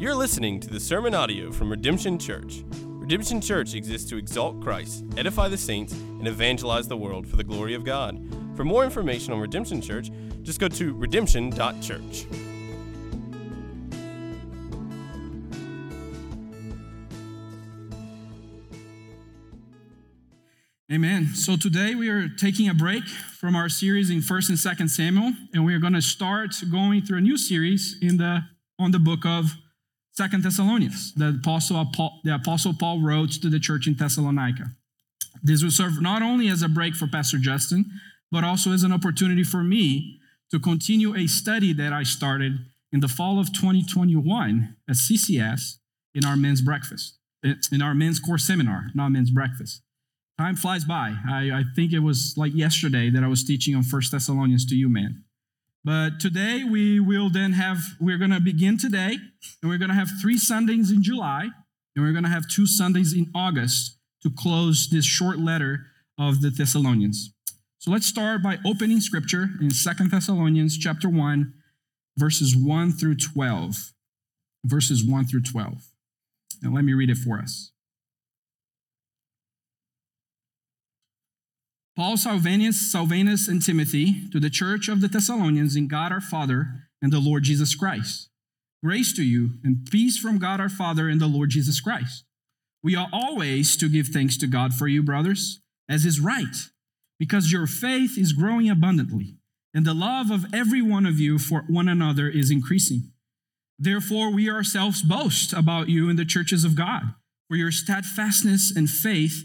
You're listening to the sermon audio from Redemption Church. Redemption Church exists to exalt Christ, edify the saints, and evangelize the world for the glory of God. For more information on Redemption Church, just go to redemption.church. Amen. So today we are taking a break from our series in 1st and 2nd Samuel, and we are going to start going through a new series in the on the book of Second Thessalonians. The apostle Paul, the apostle Paul wrote to the church in Thessalonica. This will serve not only as a break for Pastor Justin, but also as an opportunity for me to continue a study that I started in the fall of 2021 at CCS in our men's breakfast, eh, in our men's core seminar, not men's breakfast. Time flies by. I, I think it was like yesterday that I was teaching on First Thessalonians to you, man. But today we will then have, we're going to begin today, and we're going to have three Sundays in July, and we're going to have two Sundays in August to close this short letter of the Thessalonians. So let's start by opening scripture in Second Thessalonians chapter 1, verses 1 through 12. Verses 1 through 12. And let me read it for us. Paul, Silvanus, Silvanus, and Timothy to the church of the Thessalonians in God our Father and the Lord Jesus Christ. Grace to you and peace from God our Father and the Lord Jesus Christ. We are always to give thanks to God for you, brothers, as is right, because your faith is growing abundantly, and the love of every one of you for one another is increasing. Therefore, we ourselves boast about you in the churches of God for your steadfastness and faith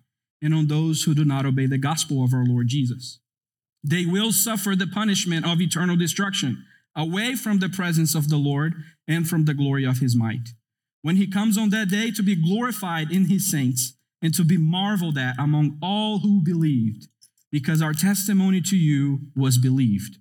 and on those who do not obey the gospel of our Lord Jesus. They will suffer the punishment of eternal destruction away from the presence of the Lord and from the glory of his might. When he comes on that day to be glorified in his saints and to be marveled at among all who believed, because our testimony to you was believed.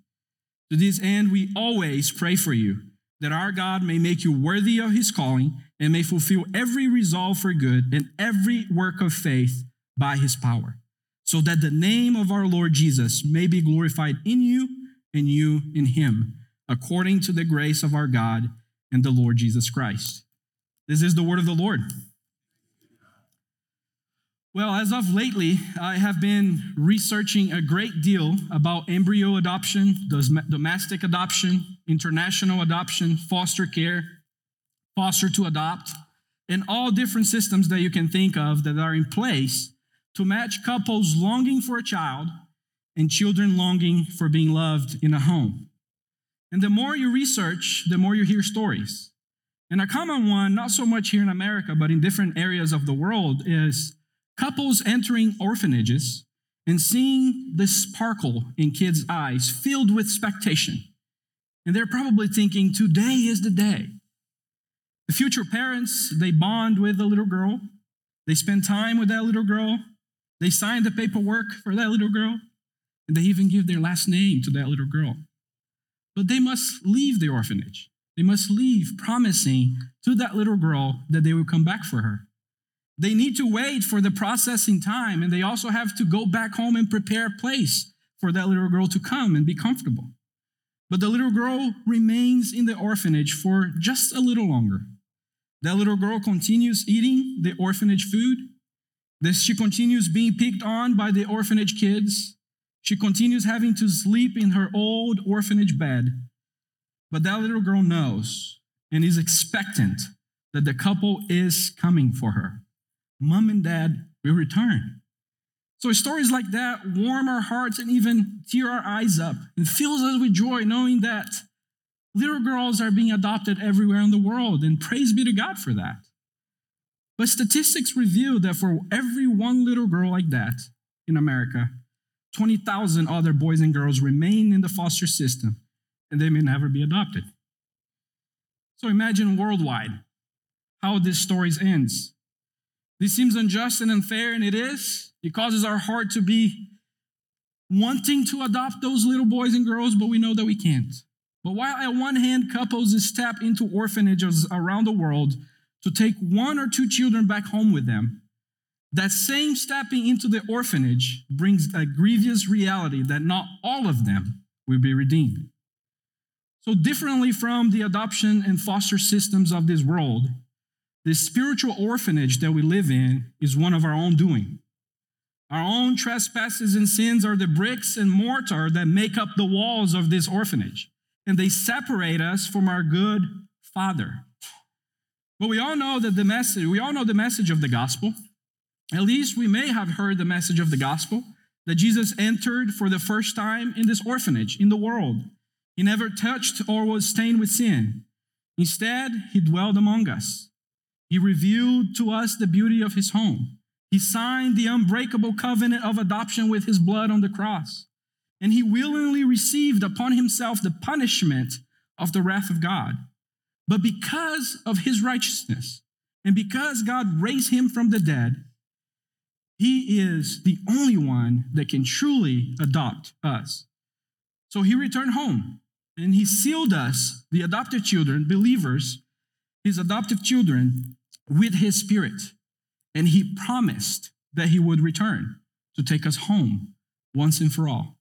To this end, we always pray for you, that our God may make you worthy of his calling and may fulfill every resolve for good and every work of faith by his power, so that the name of our Lord Jesus may be glorified in you and you in him, according to the grace of our God and the Lord Jesus Christ. This is the word of the Lord. Well, as of lately, I have been researching a great deal about embryo adoption, domestic adoption, international adoption, foster care, foster to adopt, and all different systems that you can think of that are in place to match couples longing for a child and children longing for being loved in a home. And the more you research, the more you hear stories. And a common one, not so much here in America, but in different areas of the world, is couples entering orphanages and seeing the sparkle in kids' eyes filled with expectation. And they're probably thinking, today is the day. The future parents, they bond with the little girl. They spend time with that little girl. They signed the paperwork for that little girl, and they even give their last name to that little girl. But they must leave the orphanage. They must leave, promising to that little girl that they will come back for her. They need to wait for the processing time, and they also have to go back home and prepare a place for that little girl to come and be comfortable. But the little girl remains in the orphanage for just a little longer. That little girl continues eating the orphanage food. This, she continues being picked on by the orphanage kids. She continues having to sleep in her old orphanage bed. But that little girl knows and is expectant that the couple is coming for her. Mom and dad will return. So stories like that warm our hearts and even tear our eyes up and fills us with joy knowing that little girls are being adopted everywhere in the world. And praise be to God for that. But statistics reveal that for every one little girl like that in America, 20,000 other boys and girls remain in the foster system and they may never be adopted. So imagine worldwide how this story ends. This seems unjust and unfair, and it is. It causes our heart to be wanting to adopt those little boys and girls, but we know that we can't. But while at one hand, couples step into orphanages around the world to take one or two children back home with them, that same stepping into the orphanage brings a grievous reality that not all of them will be redeemed. So, differently from the adoption and foster systems of this world, the spiritual orphanage that we live in is one of our own doing. Our own trespasses and sins are the bricks and mortar that make up the walls of this orphanage, and they separate us from our good Father. But we all know that the message, we all know the message of the gospel. At least we may have heard the message of the gospel that Jesus entered for the first time in this orphanage in the world. He never touched or was stained with sin. Instead, he dwelled among us. He revealed to us the beauty of his home. He signed the unbreakable covenant of adoption with his blood on the cross. And he willingly received upon himself the punishment of the wrath of God. But because of his righteousness, and because God raised him from the dead, he is the only one that can truly adopt us. So he returned home and he sealed us, the adopted children, believers, his adoptive children, with his spirit. And he promised that he would return to take us home once and for all.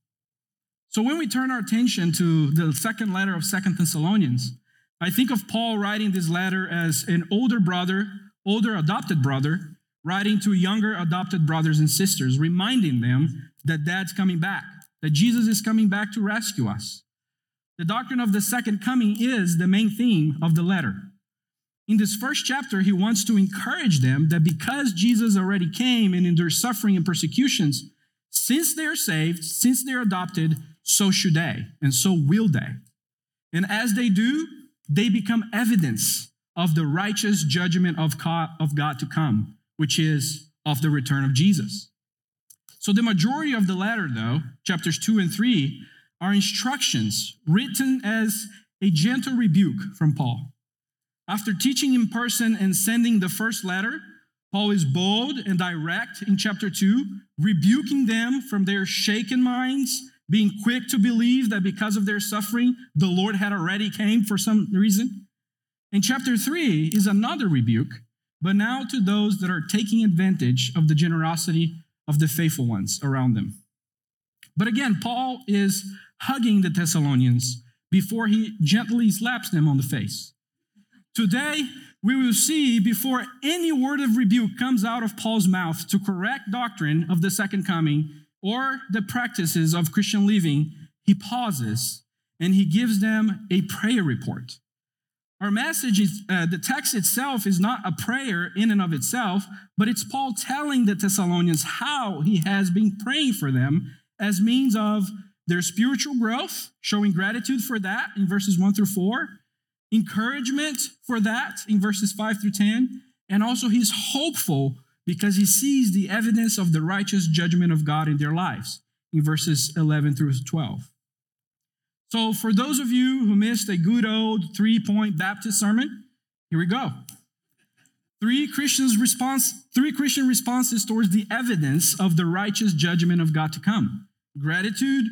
So when we turn our attention to the second letter of Second Thessalonians, I think of Paul writing this letter as an older brother, older adopted brother, writing to younger adopted brothers and sisters, reminding them that dad's coming back, that Jesus is coming back to rescue us. The doctrine of the second coming is the main theme of the letter. In this first chapter, he wants to encourage them that because Jesus already came and endured suffering and persecutions, since they're saved, since they're adopted, so should they, and so will they. And as they do, they become evidence of the righteous judgment of God, of God to come, which is of the return of Jesus. So the majority of the letter, though, chapters 2 and 3, are instructions written as a gentle rebuke from Paul. After teaching in person and sending the first letter, Paul is bold and direct in chapter 2, rebuking them from their shaken minds, being quick to believe that because of their suffering, the Lord had already came for some reason. In chapter 3 is another rebuke, but now to those that are taking advantage of the generosity of the faithful ones around them. But again, Paul is hugging the Thessalonians before he gently slaps them on the face. Today, we will see before any word of rebuke comes out of Paul's mouth to correct doctrine of the second coming or the practices of Christian living, he pauses and he gives them a prayer report. Our message is uh, the text itself is not a prayer in and of itself, but it's Paul telling the Thessalonians how he has been praying for them as means of their spiritual growth, showing gratitude for that in verses 1 through 4, encouragement for that in verses 5 through 10, and also he's hopeful because he sees the evidence of the righteous judgment of God in their lives in verses 11 through 12. So, for those of you who missed a good old three point Baptist sermon, here we go. Three Christians response, three Christian responses towards the evidence of the righteous judgment of God to come: gratitude,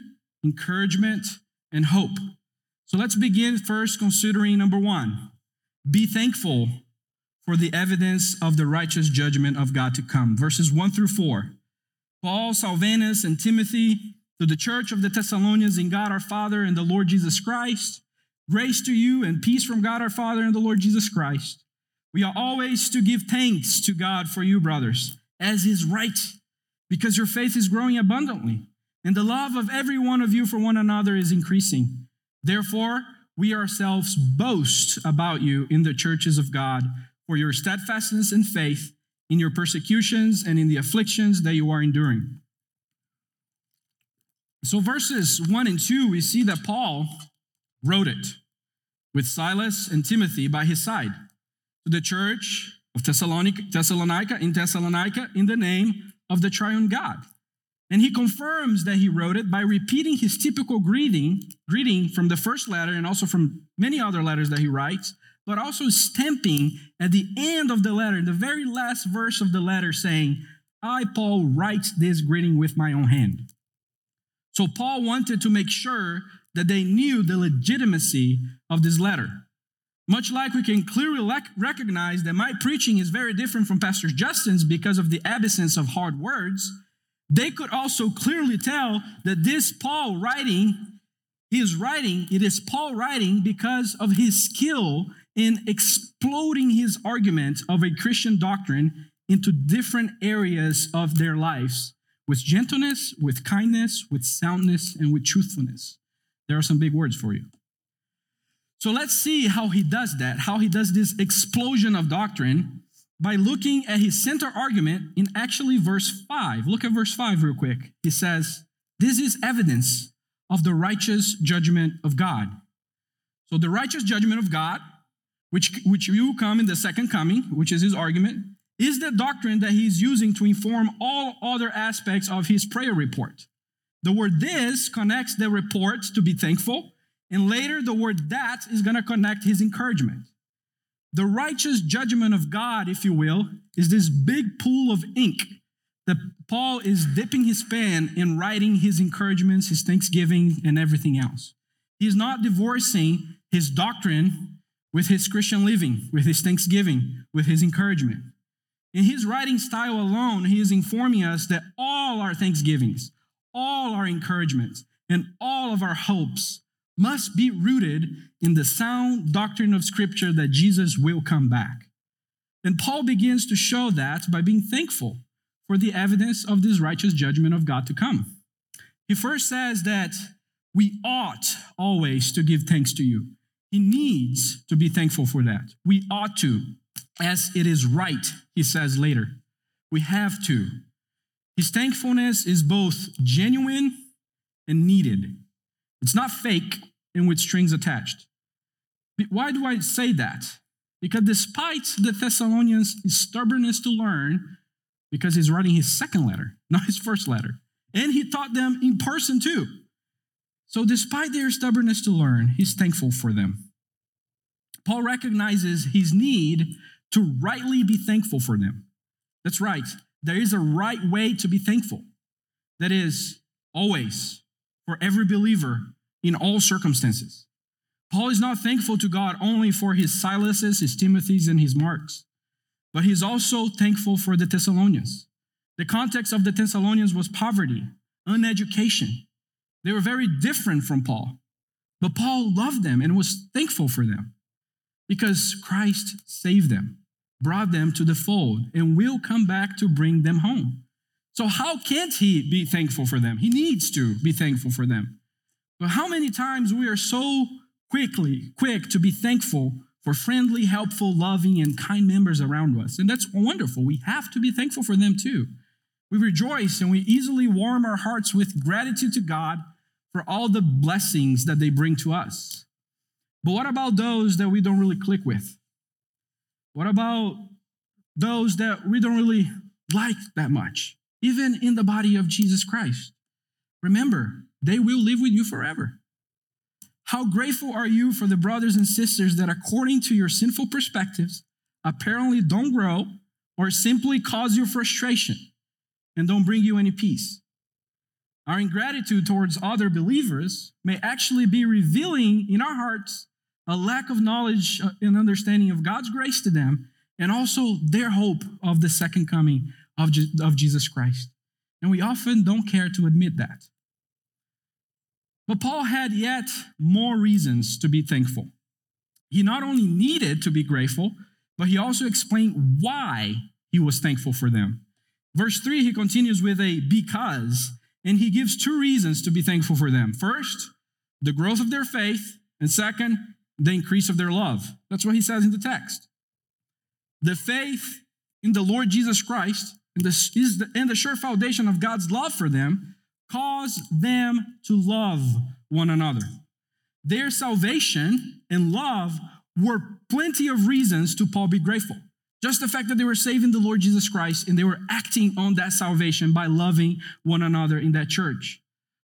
encouragement, and hope. So let's begin first considering number one be thankful for the evidence of the righteous judgment of God to come. Verses 1 through 4. Paul, Silvanus, and Timothy, to the church of the Thessalonians in God our Father and the Lord Jesus Christ, grace to you and peace from God our Father and the Lord Jesus Christ. We are always to give thanks to God for you, brothers, as is right, because your faith is growing abundantly, and the love of every one of you for one another is increasing Therefore, we ourselves boast about you in the churches of God for your steadfastness and faith in your persecutions and in the afflictions that you are enduring. So, verses 1 and 2, we see that Paul wrote it with Silas and Timothy by his side to the church of Thessalonica, Thessalonica in Thessalonica in the name of the triune God. And he confirms that he wrote it by repeating his typical greeting, greeting from the first letter and also from many other letters that he writes, but also stamping at the end of the letter, the very last verse of the letter, saying, I, Paul, write this greeting with my own hand. So Paul wanted to make sure that they knew the legitimacy of this letter. Much like we can clearly recognize that my preaching is very different from Pastor Justin's because of the absence of hard words, they could also clearly tell that this Paul writing, is writing, it is Paul writing because of his skill in exploding his argument of a Christian doctrine into different areas of their lives with gentleness, with kindness, with soundness, and with truthfulness. There are some big words for you. So let's see how he does that, how he does this explosion of doctrine by looking at his center argument in actually verse 5. Look at verse 5 real quick. He says, This is evidence of the righteous judgment of God. So the righteous judgment of God, which, which will come in the second coming, which is his argument, is the doctrine that he's using to inform all other aspects of his prayer report. The word this connects the report to be thankful, and later the word that is going to connect his encouragement. The righteous judgment of God, if you will, is this big pool of ink that Paul is dipping his pen in writing his encouragements, his thanksgiving, and everything else. He's not divorcing his doctrine with his Christian living, with his thanksgiving, with his encouragement. In his writing style alone, he is informing us that all our thanksgivings, all our encouragements, and all of our hopes must be rooted in the sound doctrine of Scripture that Jesus will come back. And Paul begins to show that by being thankful for the evidence of this righteous judgment of God to come. He first says that we ought always to give thanks to you. He needs to be thankful for that. We ought to, as it is right, he says later. We have to. His thankfulness is both genuine and needed. It's not fake and with strings attached. Why do I say that? Because despite the Thessalonians' stubbornness to learn, because he's writing his second letter, not his first letter, and he taught them in person too. So, despite their stubbornness to learn, he's thankful for them. Paul recognizes his need to rightly be thankful for them. That's right, there is a right way to be thankful. That is, always, for every believer in all circumstances. Paul is not thankful to God only for his Silases, his Timothys, and his Marks, but he's also thankful for the Thessalonians. The context of the Thessalonians was poverty, uneducation. They were very different from Paul, but Paul loved them and was thankful for them because Christ saved them, brought them to the fold, and will come back to bring them home. So, how can't he be thankful for them? He needs to be thankful for them. But how many times we are so quickly, quick to be thankful for friendly, helpful, loving, and kind members around us. And that's wonderful. We have to be thankful for them too. We rejoice and we easily warm our hearts with gratitude to God for all the blessings that they bring to us. But what about those that we don't really click with? What about those that we don't really like that much, even in the body of Jesus Christ? Remember, they will live with you forever. How grateful are you for the brothers and sisters that, according to your sinful perspectives, apparently don't grow or simply cause you frustration and don't bring you any peace? Our ingratitude towards other believers may actually be revealing in our hearts a lack of knowledge uh, and understanding of God's grace to them and also their hope of the second coming of, of Jesus Christ. And we often don't care to admit that. But Paul had yet more reasons to be thankful. He not only needed to be grateful, but he also explained why he was thankful for them. Verse 3, he continues with a because, and he gives two reasons to be thankful for them. First, the growth of their faith, and second, the increase of their love. That's what he says in the text. The faith in the Lord Jesus Christ and the, and the sure foundation of God's love for them cause them to love one another. Their salvation and love were plenty of reasons to Paul be grateful. Just the fact that they were saving the Lord Jesus Christ and they were acting on that salvation by loving one another in that church.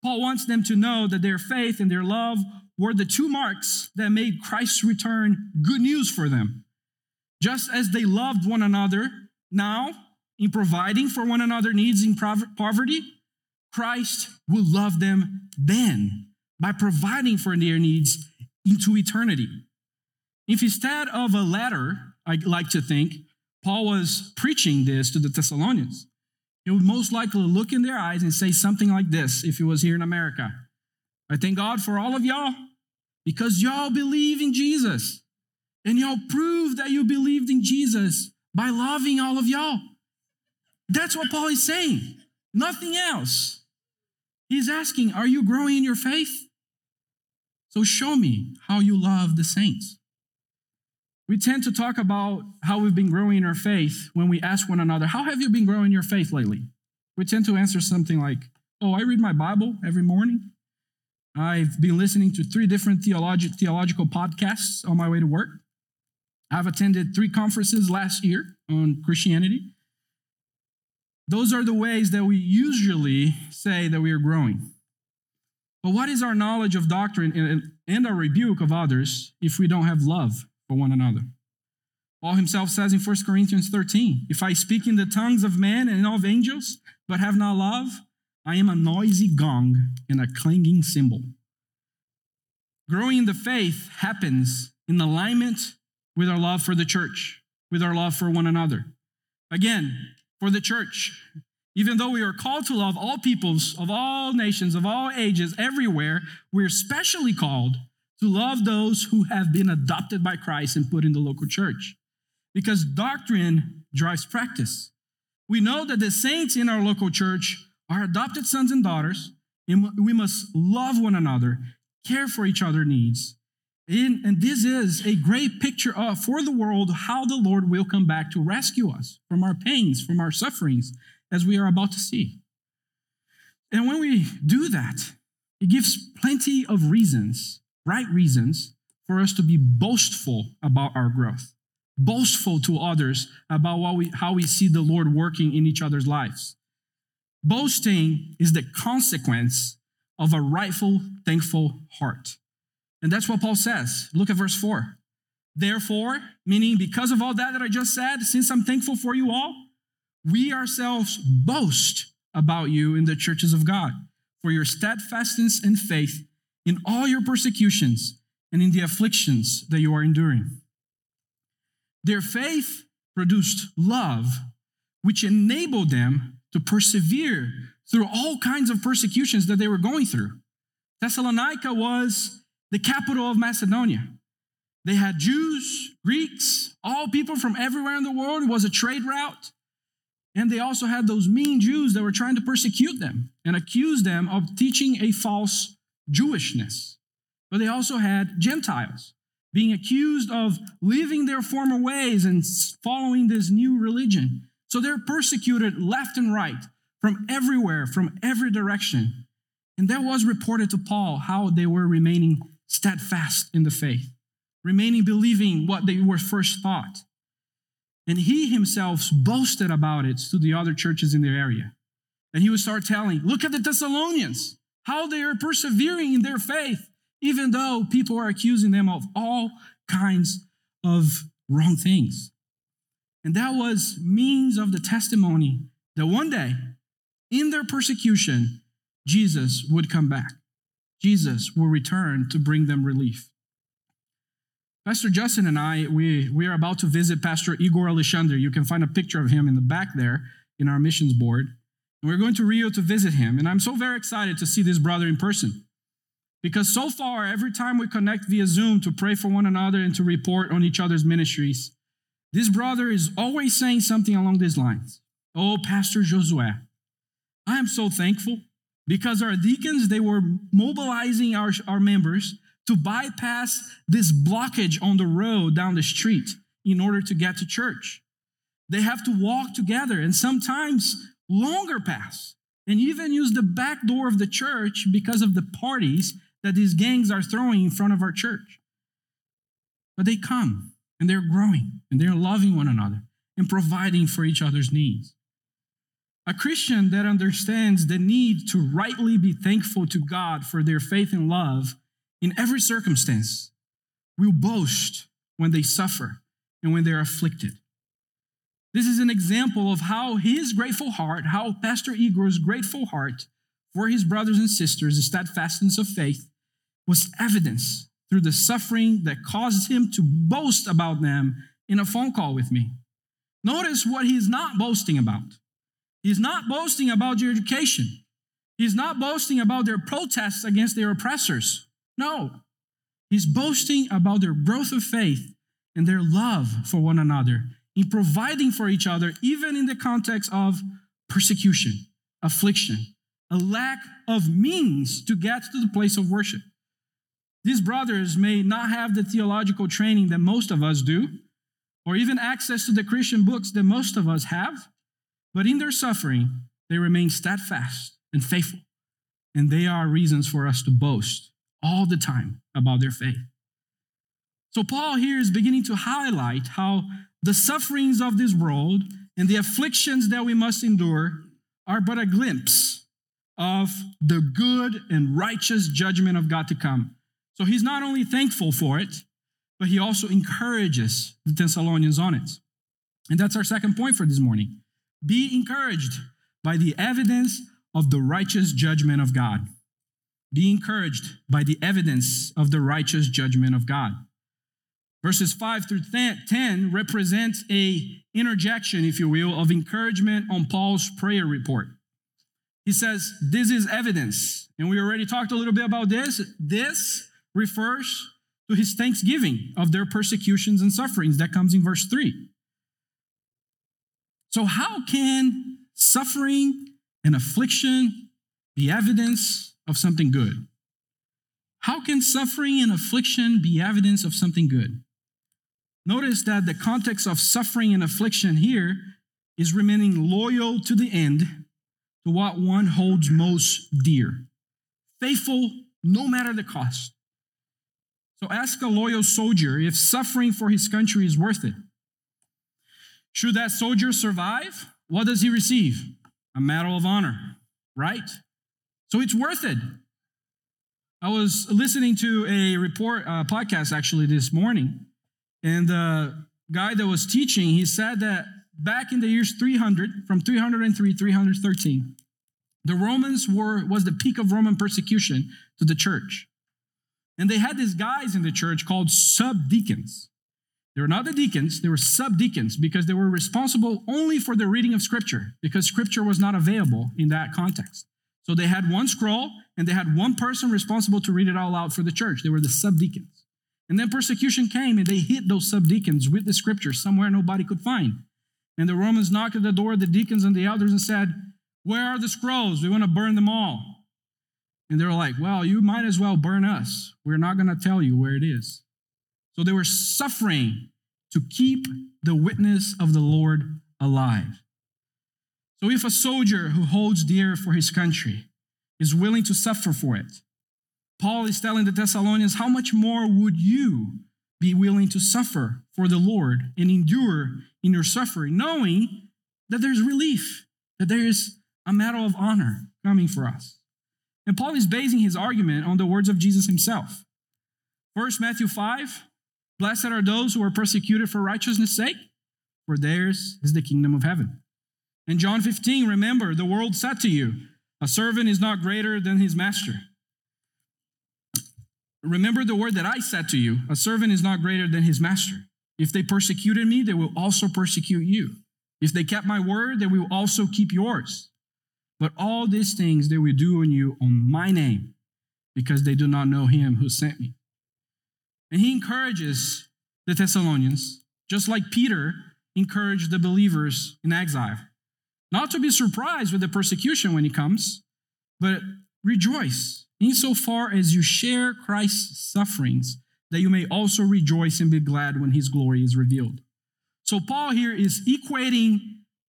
Paul wants them to know that their faith and their love were the two marks that made Christ's return good news for them. Just as they loved one another now in providing for one another needs in poverty, Christ will love them then by providing for their needs into eternity. If instead of a letter, I like to think, Paul was preaching this to the Thessalonians, he would most likely look in their eyes and say something like this if he was here in America. I thank God for all of y'all because y'all believe in Jesus. And y'all prove that you believed in Jesus by loving all of y'all. That's what Paul is saying. Nothing else. He's asking, Are you growing in your faith? So show me how you love the saints. We tend to talk about how we've been growing in our faith when we ask one another, How have you been growing your faith lately? We tend to answer something like, Oh, I read my Bible every morning. I've been listening to three different theologi- theological podcasts on my way to work. I've attended three conferences last year on Christianity. Those are the ways that we usually say that we are growing. But what is our knowledge of doctrine and our rebuke of others if we don't have love for one another? Paul himself says in 1 Corinthians 13 If I speak in the tongues of men and of angels, but have not love, I am a noisy gong and a clanging cymbal. Growing in the faith happens in alignment with our love for the church, with our love for one another. Again, for the church, even though we are called to love all peoples of all nations, of all ages, everywhere, we're specially called to love those who have been adopted by Christ and put in the local church. Because doctrine drives practice. We know that the saints in our local church are adopted sons and daughters, and we must love one another, care for each other's needs. And, and this is a great picture of, for the world, how the Lord will come back to rescue us from our pains, from our sufferings, as we are about to see. And when we do that, it gives plenty of reasons, right reasons, for us to be boastful about our growth, boastful to others about what we, how we see the Lord working in each other's lives. Boasting is the consequence of a rightful, thankful heart. And that's what Paul says. Look at verse 4. Therefore, meaning because of all that that I just said, since I'm thankful for you all, we ourselves boast about you in the churches of God for your steadfastness and faith in all your persecutions and in the afflictions that you are enduring. Their faith produced love, which enabled them to persevere through all kinds of persecutions that they were going through. Thessalonica was the capital of Macedonia. They had Jews, Greeks, all people from everywhere in the world. It was a trade route. And they also had those mean Jews that were trying to persecute them and accuse them of teaching a false Jewishness. But they also had Gentiles being accused of leaving their former ways and following this new religion. So they're persecuted left and right, from everywhere, from every direction. And that was reported to Paul how they were remaining steadfast in the faith, remaining believing what they were first taught. And he himself boasted about it to the other churches in the area. And he would start telling, look at the Thessalonians, how they are persevering in their faith, even though people are accusing them of all kinds of wrong things. And that was means of the testimony that one day, in their persecution, Jesus would come back. Jesus will return to bring them relief. Pastor Justin and I, we, we are about to visit Pastor Igor Alexander. You can find a picture of him in the back there in our missions board. We're going to Rio to visit him. And I'm so very excited to see this brother in person. Because so far, every time we connect via Zoom to pray for one another and to report on each other's ministries, this brother is always saying something along these lines. Oh, Pastor Josue, I am so thankful because our deacons, they were mobilizing our, our members to bypass this blockage on the road down the street in order to get to church. They have to walk together and sometimes longer paths and even use the back door of the church because of the parties that these gangs are throwing in front of our church. But they come and they're growing and they're loving one another and providing for each other's needs. A Christian that understands the need to rightly be thankful to God for their faith and love in every circumstance, will boast when they suffer and when they're afflicted. This is an example of how his grateful heart, how Pastor Igor's grateful heart for his brothers and sisters, the steadfastness of faith, was evidence through the suffering that caused him to boast about them in a phone call with me. Notice what he's not boasting about. He's not boasting about your education. He's not boasting about their protests against their oppressors. No. He's boasting about their growth of faith and their love for one another in providing for each other, even in the context of persecution, affliction, a lack of means to get to the place of worship. These brothers may not have the theological training that most of us do, or even access to the Christian books that most of us have, but in their suffering, they remain steadfast and faithful. And they are reasons for us to boast all the time about their faith. So, Paul here is beginning to highlight how the sufferings of this world and the afflictions that we must endure are but a glimpse of the good and righteous judgment of God to come. So, he's not only thankful for it, but he also encourages the Thessalonians on it. And that's our second point for this morning. Be encouraged by the evidence of the righteous judgment of God. Be encouraged by the evidence of the righteous judgment of God. Verses 5 through 10 represent a interjection, if you will, of encouragement on Paul's prayer report. He says, This is evidence. And we already talked a little bit about this. This refers to his thanksgiving of their persecutions and sufferings. That comes in verse 3. So, how can suffering and affliction be evidence of something good? How can suffering and affliction be evidence of something good? Notice that the context of suffering and affliction here is remaining loyal to the end to what one holds most dear, faithful no matter the cost. So ask a loyal soldier if suffering for his country is worth it. Should that soldier survive, what does he receive? A Medal of Honor, right? So it's worth it. I was listening to a report, uh, podcast actually this morning, and the guy that was teaching, he said that back in the years 300, from 303 313, the Romans were was the peak of Roman persecution to the church. And they had these guys in the church called subdeacons. They were not the deacons, they were subdeacons because they were responsible only for the reading of scripture because scripture was not available in that context. So they had one scroll and they had one person responsible to read it all out for the church. They were the subdeacons. And then persecution came and they hit those subdeacons with the scripture somewhere nobody could find. And the Romans knocked at the door of the deacons and the elders and said, Where are the scrolls? We want to burn them all. And they were like, Well, you might as well burn us. We're not going to tell you where it is. So they were suffering to keep the witness of the Lord alive. So if a soldier who holds dear for his country is willing to suffer for it, Paul is telling the Thessalonians, how much more would you be willing to suffer for the Lord and endure in your suffering, knowing that there's relief, that there is a medal of honor coming for us? And Paul is basing his argument on the words of Jesus himself. First, Matthew 5 Blessed are those who are persecuted for righteousness' sake, for theirs is the kingdom of heaven. And John 15, remember, the world said to you, A servant is not greater than his master. Remember the word that I said to you, A servant is not greater than his master. If they persecuted me, they will also persecute you. If they kept my word, they will also keep yours. But all these things they will do on you on my name, because they do not know him who sent me. And he encourages the Thessalonians, just like Peter encouraged the believers in exile, not to be surprised with the persecution when it comes, but rejoice insofar as you share Christ's sufferings, that you may also rejoice and be glad when his glory is revealed. So, Paul here is equating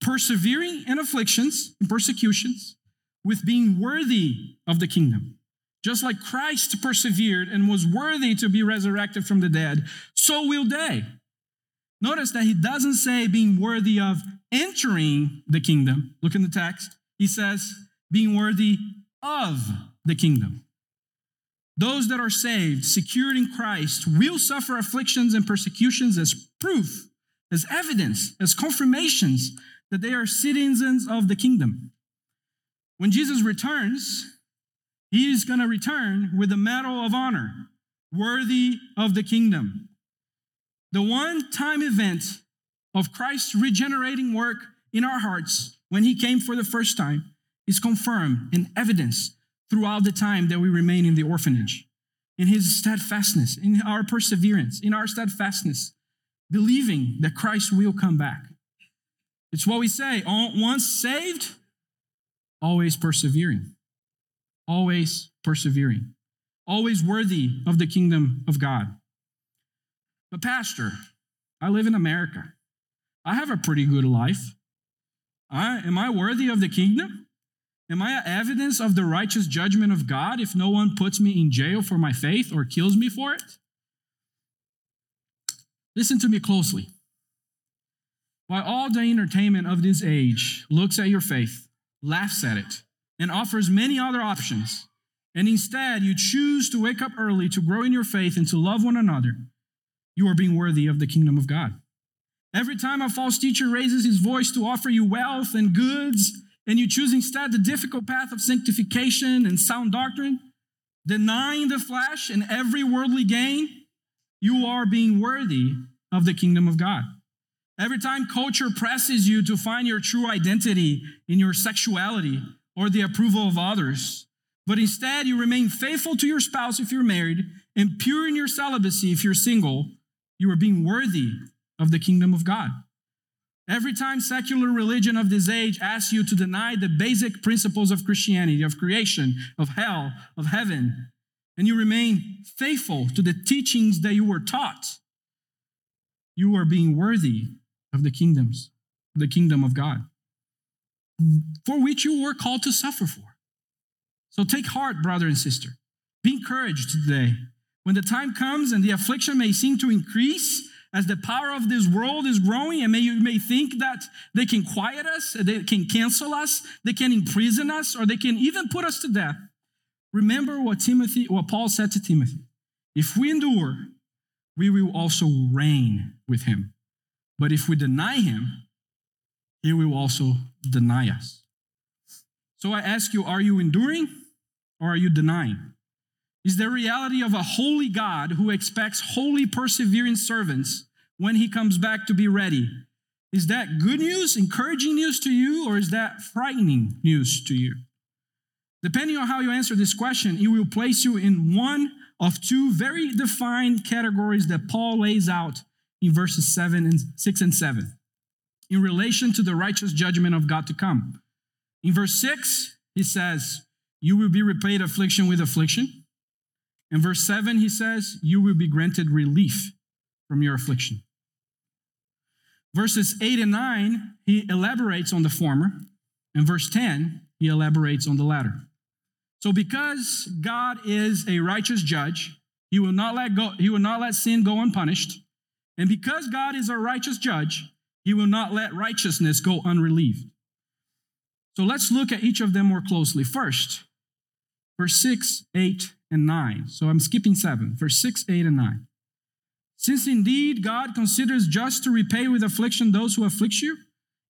persevering in afflictions and persecutions with being worthy of the kingdom. Just like Christ persevered and was worthy to be resurrected from the dead, so will they. Notice that he doesn't say being worthy of entering the kingdom. Look in the text. He says being worthy of the kingdom. those that are saved, secured in Christ, will suffer afflictions and persecutions as proof, as evidence, as confirmations that they are citizens of the kingdom. When Jesus returns, he is going to return with a medal of honor, worthy of the kingdom. The one time event of Christ's regenerating work in our hearts when he came for the first time is confirmed and evidence throughout the time that we remain in the orphanage. In his steadfastness, in our perseverance, in our steadfastness, believing that Christ will come back. It's what we say once saved, always persevering. Always persevering. Always worthy of the kingdom of God. But, Pastor, I live in America. I have a pretty good life. I, am I worthy of the kingdom? Am I evidence of the righteous judgment of God if no one puts me in jail for my faith or kills me for it? Listen to me closely. While all the entertainment of this age looks at your faith, laughs at it, and offers many other options, and instead you choose to wake up early to grow in your faith and to love one another, you are being worthy of the kingdom of God. Every time a false teacher raises his voice to offer you wealth and goods, and you choose instead the difficult path of sanctification and sound doctrine, denying the flesh and every worldly gain, you are being worthy of the kingdom of God. Every time culture presses you to find your true identity in your sexuality or the approval of others, but instead you remain faithful to your spouse if you're married and pure in your celibacy if you're single, you are being worthy of the kingdom of God. Every time secular religion of this age asks you to deny the basic principles of Christianity, of creation, of hell, of heaven, and you remain faithful to the teachings that you were taught, you are being worthy of the kingdoms, the kingdom of God, for which you were called to suffer for. So take heart, brother and sister. Be encouraged today. When the time comes and the affliction may seem to increase, as the power of this world is growing, and may, you may think that they can quiet us, they can cancel us, they can imprison us, or they can even put us to death. Remember what Timothy, what Paul said to Timothy. If we endure, we will also reign with him. But if we deny him, he will also deny us. So I ask you, are you enduring or are you denying? Is the reality of a holy God who expects holy, persevering servants when he comes back to be ready. Is that good news, encouraging news to you, or is that frightening news to you? Depending on how you answer this question, it will place you in one of two very defined categories that Paul lays out in verses 7 and 6 and 7 in relation to the righteous judgment of God to come. In verse 6, he says, You will be repaid affliction with affliction in verse 7, he says, You will be granted relief from your affliction. Verses 8 and 9, he elaborates on the former. In verse 10, he elaborates on the latter. So because God is a righteous judge, he will not let go, he will not let sin go unpunished. And because God is a righteous judge, he will not let righteousness go unrelieved. So let's look at each of them more closely. First, verse 6, 8, and 9. So I'm skipping 7, verse 6, 8, and 9. Since indeed God considers just to repay with affliction those who afflict you,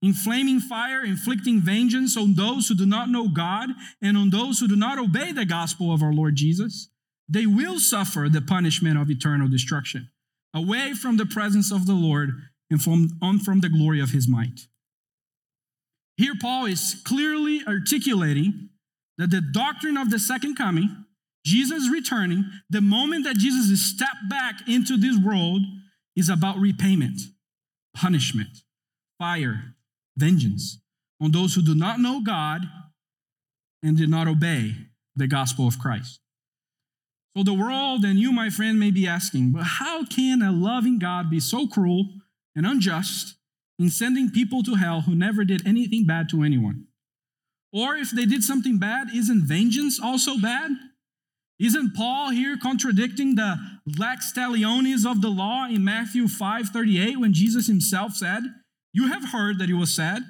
inflaming fire, inflicting vengeance on those who do not know God and on those who do not obey the gospel of our Lord Jesus, they will suffer the punishment of eternal destruction, away from the presence of the Lord and from, on from the glory of his might. Here, Paul is clearly articulating that the doctrine of the second coming Jesus returning, the moment that Jesus is stepped back into this world, is about repayment, punishment, fire, vengeance on those who do not know God and did not obey the gospel of Christ. So the world and you, my friend, may be asking, but how can a loving God be so cruel and unjust in sending people to hell who never did anything bad to anyone? Or if they did something bad, isn't vengeance also bad? Isn't Paul here contradicting the lex talionis of the law in Matthew 5:38 when Jesus himself said, "You have heard that it was said,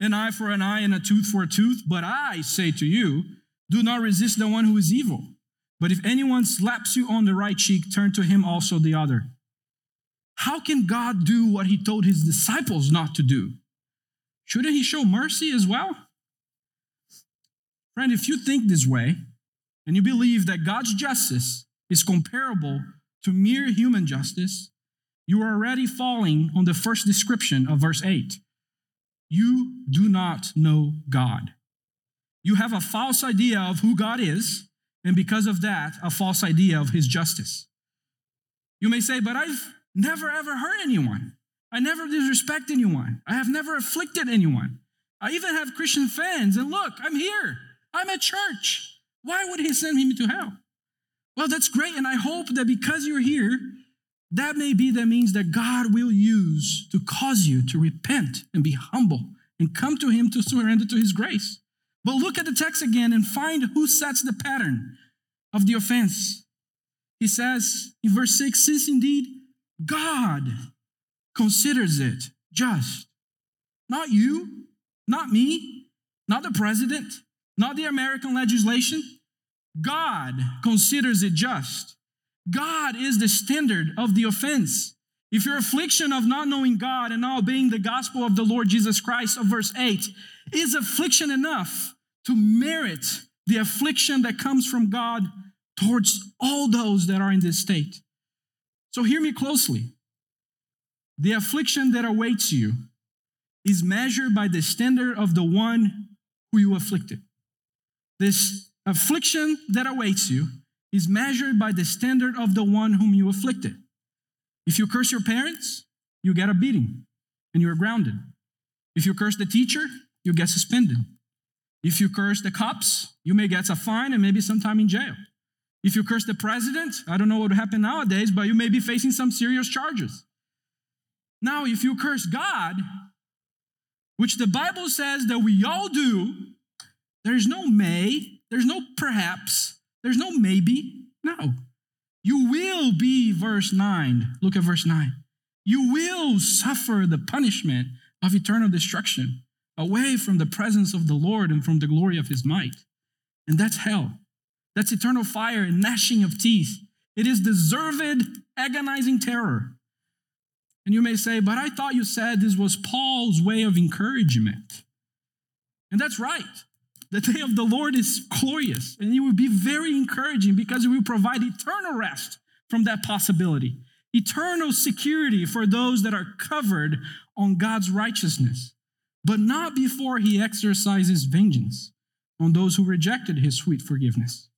an eye for an eye and a tooth for a tooth, but I say to you, do not resist the one who is evil. But if anyone slaps you on the right cheek, turn to him also the other. How can God do what he told his disciples not to do? Shouldn't he show mercy as well? Friend, if you think this way and you believe that God's justice is comparable to mere human justice, you are already falling on the first description of verse 8. You do not know God. You have a false idea of who God is, and because of that, a false idea of his justice. You may say, but I've never ever hurt anyone. I never disrespect anyone. I have never afflicted anyone. I even have Christian fans, and look, I'm here. I'm at church. Why would he send me to hell? Well, that's great, and I hope that because you're here, that may be the means that God will use to cause you to repent and be humble and come to Him to surrender to His grace. But look at the text again and find who sets the pattern of the offense. He says in verse 6 Since indeed God considers it just, not you, not me, not the president, not the American legislation. God considers it just. God is the standard of the offense. If your affliction of not knowing God and not obeying the gospel of the Lord Jesus Christ of verse 8 is affliction enough to merit the affliction that comes from God towards all those that are in this state. So hear me closely. The affliction that awaits you is measured by the standard of the one who you afflicted. This affliction that awaits you is measured by the standard of the one whom you afflicted. If you curse your parents, you get a beating and you're grounded. If you curse the teacher, you get suspended. If you curse the cops, you may get a fine and maybe some time in jail. If you curse the president, I don't know what would happen nowadays, but you may be facing some serious charges. Now, if you curse God, which the Bible says that we all do, there's no may, there's no perhaps, there's no maybe. No. You will be, verse 9. Look at verse 9. You will suffer the punishment of eternal destruction away from the presence of the Lord and from the glory of his might. And that's hell. That's eternal fire and gnashing of teeth. It is deserved, agonizing terror. And you may say, but I thought you said this was Paul's way of encouragement. And that's right. The day of the Lord is glorious, and it will be very encouraging because it will provide eternal rest from that possibility, eternal security for those that are covered on God's righteousness, but not before he exercises vengeance on those who rejected his sweet forgiveness.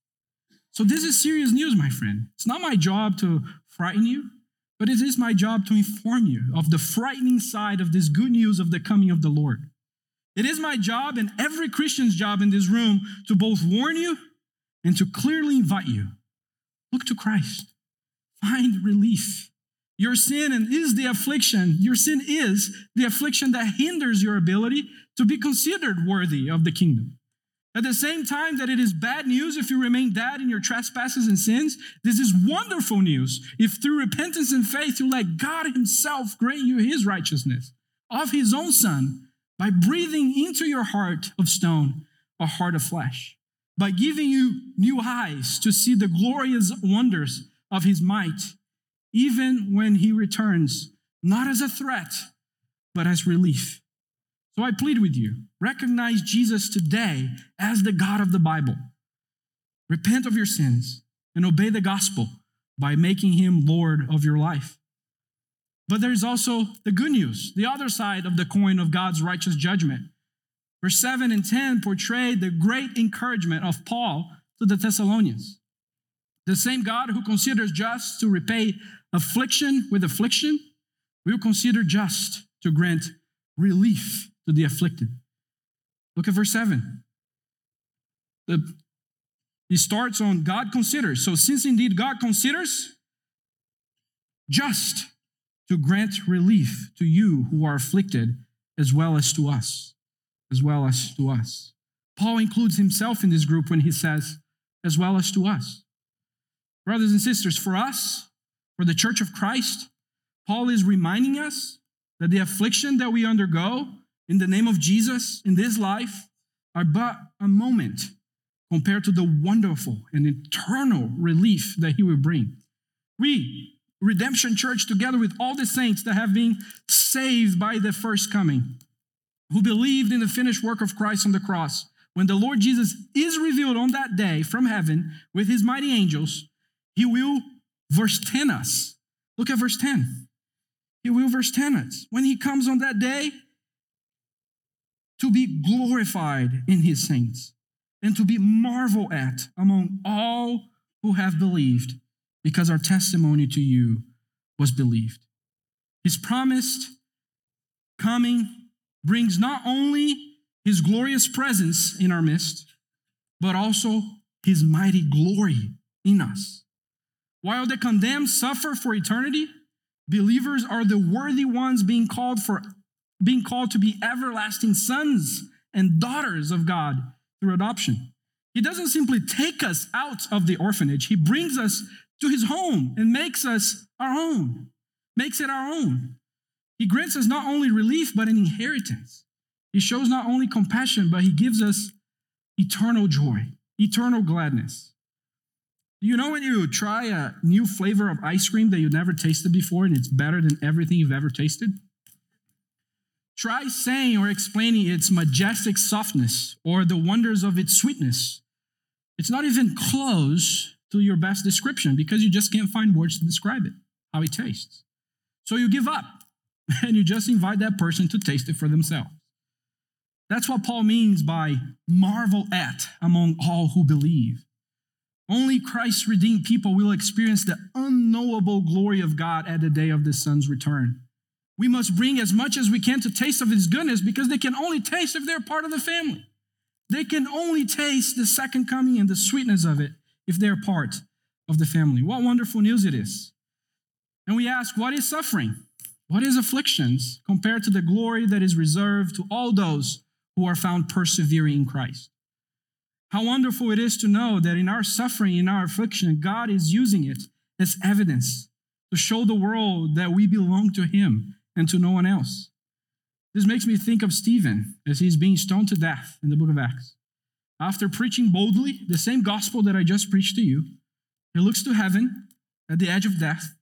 So, this is serious news, my friend. It's not my job to frighten you, but it is my job to inform you of the frightening side of this good news of the coming of the Lord. It is my job and every Christian's job in this room to both warn you and to clearly invite you. Look to Christ. Find relief. Your sin and is the affliction. Your sin is the affliction that hinders your ability to be considered worthy of the kingdom. At the same time that it is bad news if you remain dead in your trespasses and sins, this is wonderful news if through repentance and faith you let God Himself grant you His righteousness of His own Son by breathing into your heart of stone a heart of flesh, by giving you new eyes to see the glorious wonders of his might, even when he returns, not as a threat, but as relief. So I plead with you recognize Jesus today as the God of the Bible. Repent of your sins and obey the gospel by making him Lord of your life. But there's also the good news, the other side of the coin of God's righteous judgment. Verse 7 and 10 portray the great encouragement of Paul to the Thessalonians. The same God who considers just to repay affliction with affliction will consider just to grant relief to the afflicted. Look at verse 7. The, he starts on God considers. So, since indeed God considers just to grant relief to you who are afflicted, as well as to us, as well as to us. Paul includes himself in this group when he says, as well as to us. Brothers and sisters, for us, for the church of Christ, Paul is reminding us that the affliction that we undergo in the name of Jesus in this life are but a moment compared to the wonderful and eternal relief that he will bring. We, Redemption Church, together with all the saints that have been saved by the first coming, who believed in the finished work of Christ on the cross, when the Lord Jesus is revealed on that day from heaven with his mighty angels, he will, verse 10 us. Look at verse 10. He will, verse 10 us. When he comes on that day, to be glorified in his saints and to be marveled at among all who have believed, because our testimony to you was believed. His promised coming brings not only his glorious presence in our midst, but also his mighty glory in us. While the condemned suffer for eternity, believers are the worthy ones being called for being called to be everlasting sons and daughters of God through adoption. He doesn't simply take us out of the orphanage, He brings us to His home and makes us our own, makes it our own. He grants us not only relief, but an inheritance. He shows not only compassion, but He gives us eternal joy, eternal gladness. You know when you try a new flavor of ice cream that you've never tasted before and it's better than everything you've ever tasted? Try saying or explaining its majestic softness or the wonders of its sweetness. It's not even close to your best description because you just can't find words to describe it, how it tastes. So you give up and you just invite that person to taste it for themselves. That's what Paul means by marvel at among all who believe. Only Christ's redeemed people will experience the unknowable glory of God at the day of the Son's return we must bring as much as we can to taste of his goodness because they can only taste if they're part of the family. They can only taste the second coming and the sweetness of it if they're part of the family. What wonderful news it is. And we ask, what is suffering? What is afflictions compared to the glory that is reserved to all those who are found persevering in Christ? How wonderful it is to know that in our suffering, in our affliction, God is using it as evidence to show the world that we belong to Him and to no one else. This makes me think of Stephen as he's being stoned to death in the book of Acts. After preaching boldly the same gospel that I just preached to you, he looks to heaven at the edge of death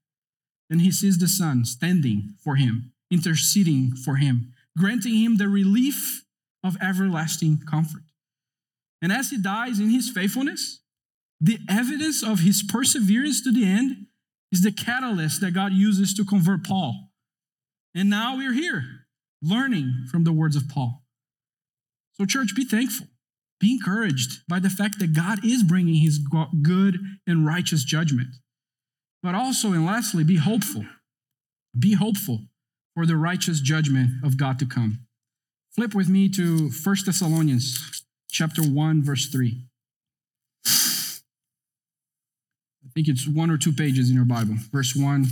and he sees the Son standing for him, interceding for him, granting him the relief of everlasting comfort. And as he dies in his faithfulness, the evidence of his perseverance to the end is the catalyst that God uses to convert Paul and now we're here learning from the words of Paul. So, church, be thankful. Be encouraged by the fact that God is bringing his good and righteous judgment. But also, and lastly, be hopeful. Be hopeful for the righteous judgment of God to come. Flip with me to 1 Thessalonians chapter 1 verse 3. I think it's one or two pages in your Bible. Verse 1,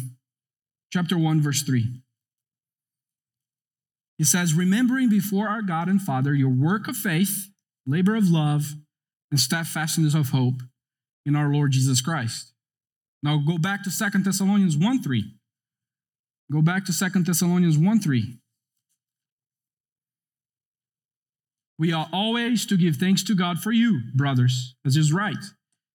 chapter 1 verse 3. He says, remembering before our God and Father your work of faith, labor of love, and steadfastness of hope in our Lord Jesus Christ. Now go back to Second Thessalonians 1 3. Go back to Second Thessalonians 1 3. We are always to give thanks to God for you, brothers, as is right,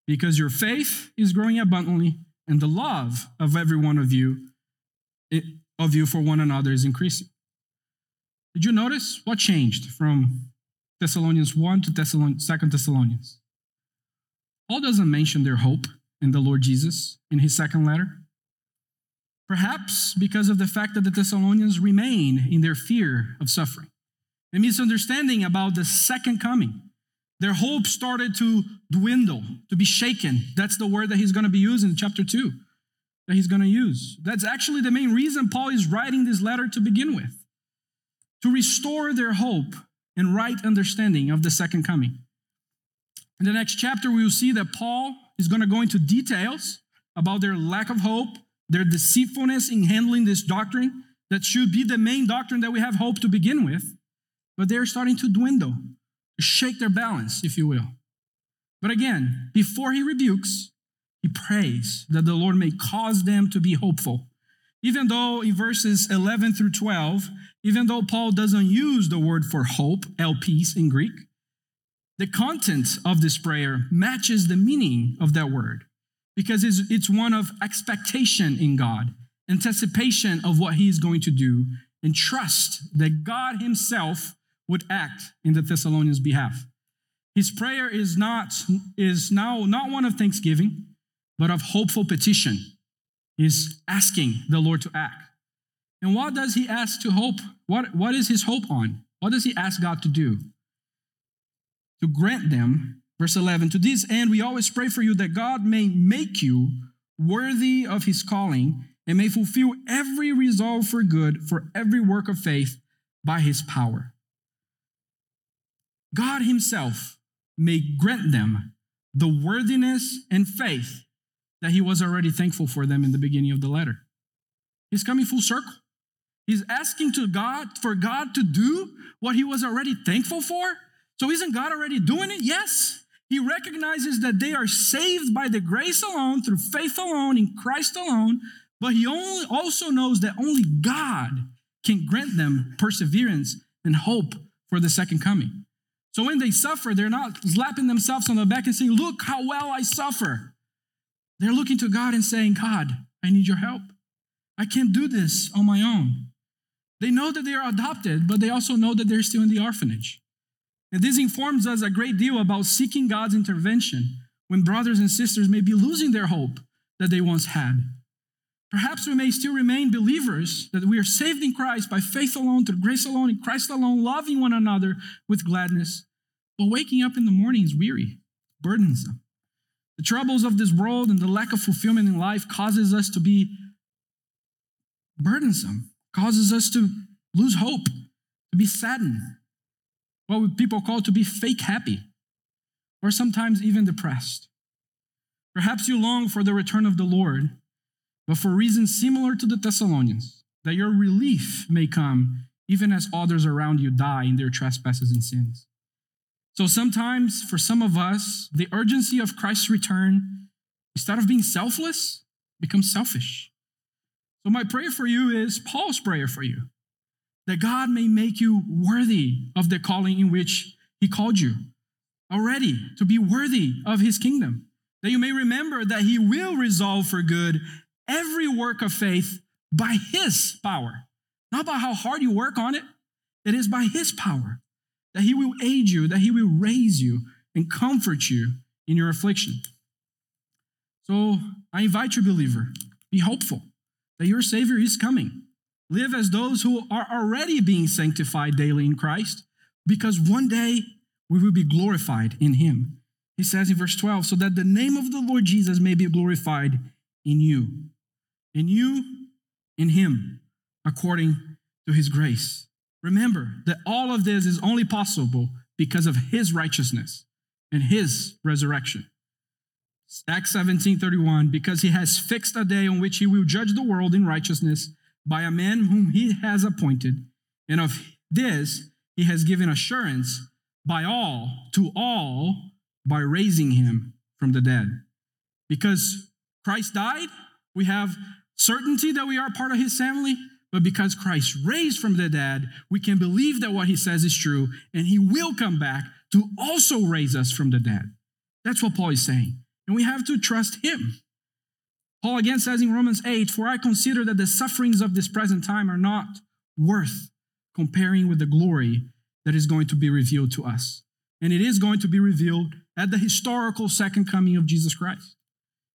because your faith is growing abundantly, and the love of every one of you of you for one another is increasing. Did you notice what changed from Thessalonians 1 to Thessalonians, 2 Thessalonians? Paul doesn't mention their hope in the Lord Jesus in his second letter. Perhaps because of the fact that the Thessalonians remain in their fear of suffering, a misunderstanding about the second coming. Their hope started to dwindle, to be shaken. That's the word that he's going to be using in chapter 2, that he's going to use. That's actually the main reason Paul is writing this letter to begin with to restore their hope and right understanding of the second coming. In the next chapter, we will see that Paul is going to go into details about their lack of hope, their deceitfulness in handling this doctrine that should be the main doctrine that we have hope to begin with, but they're starting to dwindle, shake their balance, if you will. But again, before he rebukes, he prays that the Lord may cause them to be hopeful even though in verses 11 through 12, even though Paul doesn't use the word for hope, elpis in Greek, the content of this prayer matches the meaning of that word because it's, it's one of expectation in God, anticipation of what he is going to do, and trust that God himself would act in the Thessalonians' behalf. His prayer is not is now not one of thanksgiving, but of hopeful petition. He's asking the Lord to act. And what does he ask to hope? What, what is his hope on? What does he ask God to do? To grant them, verse 11, to this end we always pray for you that God may make you worthy of his calling and may fulfill every resolve for good for every work of faith by his power. God himself may grant them the worthiness and faith that he was already thankful for them in the beginning of the letter. He's coming full circle. He's asking to God for God to do what he was already thankful for. So isn't God already doing it? Yes. He recognizes that they are saved by the grace alone, through faith alone, in Christ alone, but he only also knows that only God can grant them perseverance and hope for the second coming. So when they suffer, they're not slapping themselves on the back and saying, Look how well I suffer. They're looking to God and saying, God, I need your help. I can't do this on my own. They know that they are adopted, but they also know that they're still in the orphanage. And this informs us a great deal about seeking God's intervention when brothers and sisters may be losing their hope that they once had. Perhaps we may still remain believers, that we are saved in Christ by faith alone, through grace alone, in Christ alone, loving one another with gladness. But waking up in the morning is weary, burdensome. The troubles of this world and the lack of fulfillment in life causes us to be burdensome, causes us to lose hope, to be saddened, what people call to be fake happy, or sometimes even depressed. Perhaps you long for the return of the Lord, but for reasons similar to the Thessalonians, that your relief may come even as others around you die in their trespasses and sins. So sometimes, for some of us, the urgency of Christ's return, instead of being selfless, becomes selfish. So, my prayer for you is Paul's prayer for you that God may make you worthy of the calling in which He called you, already to be worthy of His kingdom, that you may remember that He will resolve for good every work of faith by His power, not by how hard you work on it. It is by His power that He will aid you, that He will raise you and comfort you in your affliction. So I invite you, believer, be hopeful that your Savior is coming. Live as those who are already being sanctified daily in Christ, because one day we will be glorified in Him. He says in verse 12, so that the name of the Lord Jesus may be glorified in you in you, in Him, according to His grace. Remember that all of this is only possible because of His righteousness and His resurrection. Acts 17 31, because He has fixed a day on which He will judge the world in righteousness by a man whom He has appointed, and of this He has given assurance by all, to all, by raising Him from the dead. Because Christ died, we have certainty that we are part of his family, but because Christ raised from the dead, we can believe that what he says is true, and he will come back to also raise us from the dead. That's what Paul is saying. And we have to trust him. Paul again says in Romans 8, For I consider that the sufferings of this present time are not worth comparing with the glory that is going to be revealed to us. And it is going to be revealed at the historical second coming of Jesus Christ.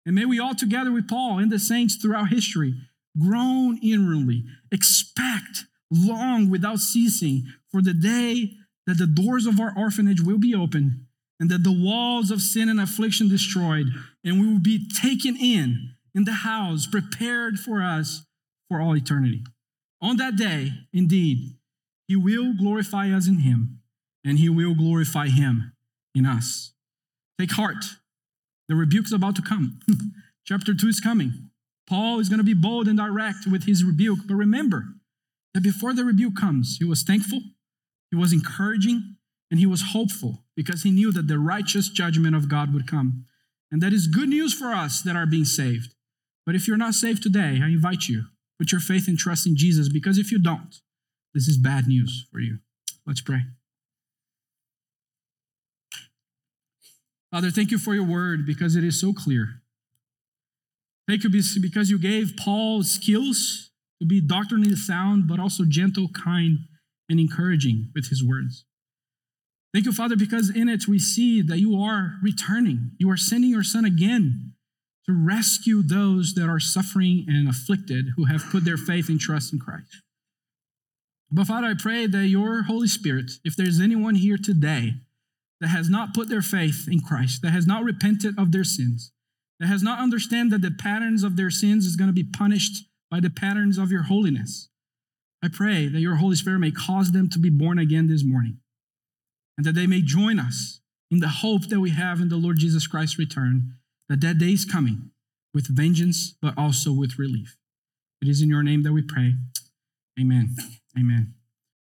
And may we all together with Paul and the saints throughout history groan inwardly, expect long without ceasing for the day that the doors of our orphanage will be opened and that the walls of sin and affliction destroyed, and we will be taken in in the house prepared for us for all eternity. On that day, indeed, he will glorify us in him, and he will glorify him in us. Take heart the rebuke is about to come. Chapter 2 is coming. Paul is going to be bold and direct with his rebuke. But remember that before the rebuke comes, he was thankful, he was encouraging, and he was hopeful because he knew that the righteous judgment of God would come. And that is good news for us that are being saved. But if you're not saved today, I invite you, put your faith and trust in Jesus because if you don't, this is bad news for you. Let's pray. Father, thank you for your word because it is so clear. Thank you because you gave Paul skills to be doctrinally sound, but also gentle, kind, and encouraging with his words. Thank you, Father, because in it we see that you are returning. You are sending your Son again to rescue those that are suffering and afflicted who have put their faith and trust in Christ. But Father, I pray that your Holy Spirit, if there's anyone here today that has not put their faith in Christ, that has not repented of their sins, that has not understand that the patterns of their sins is going to be punished by the patterns of your holiness, I pray that your Holy Spirit may cause them to be born again this morning and that they may join us in the hope that we have in the Lord Jesus Christ's return, that that day is coming with vengeance, but also with relief. It is in your name that we pray. Amen. Amen.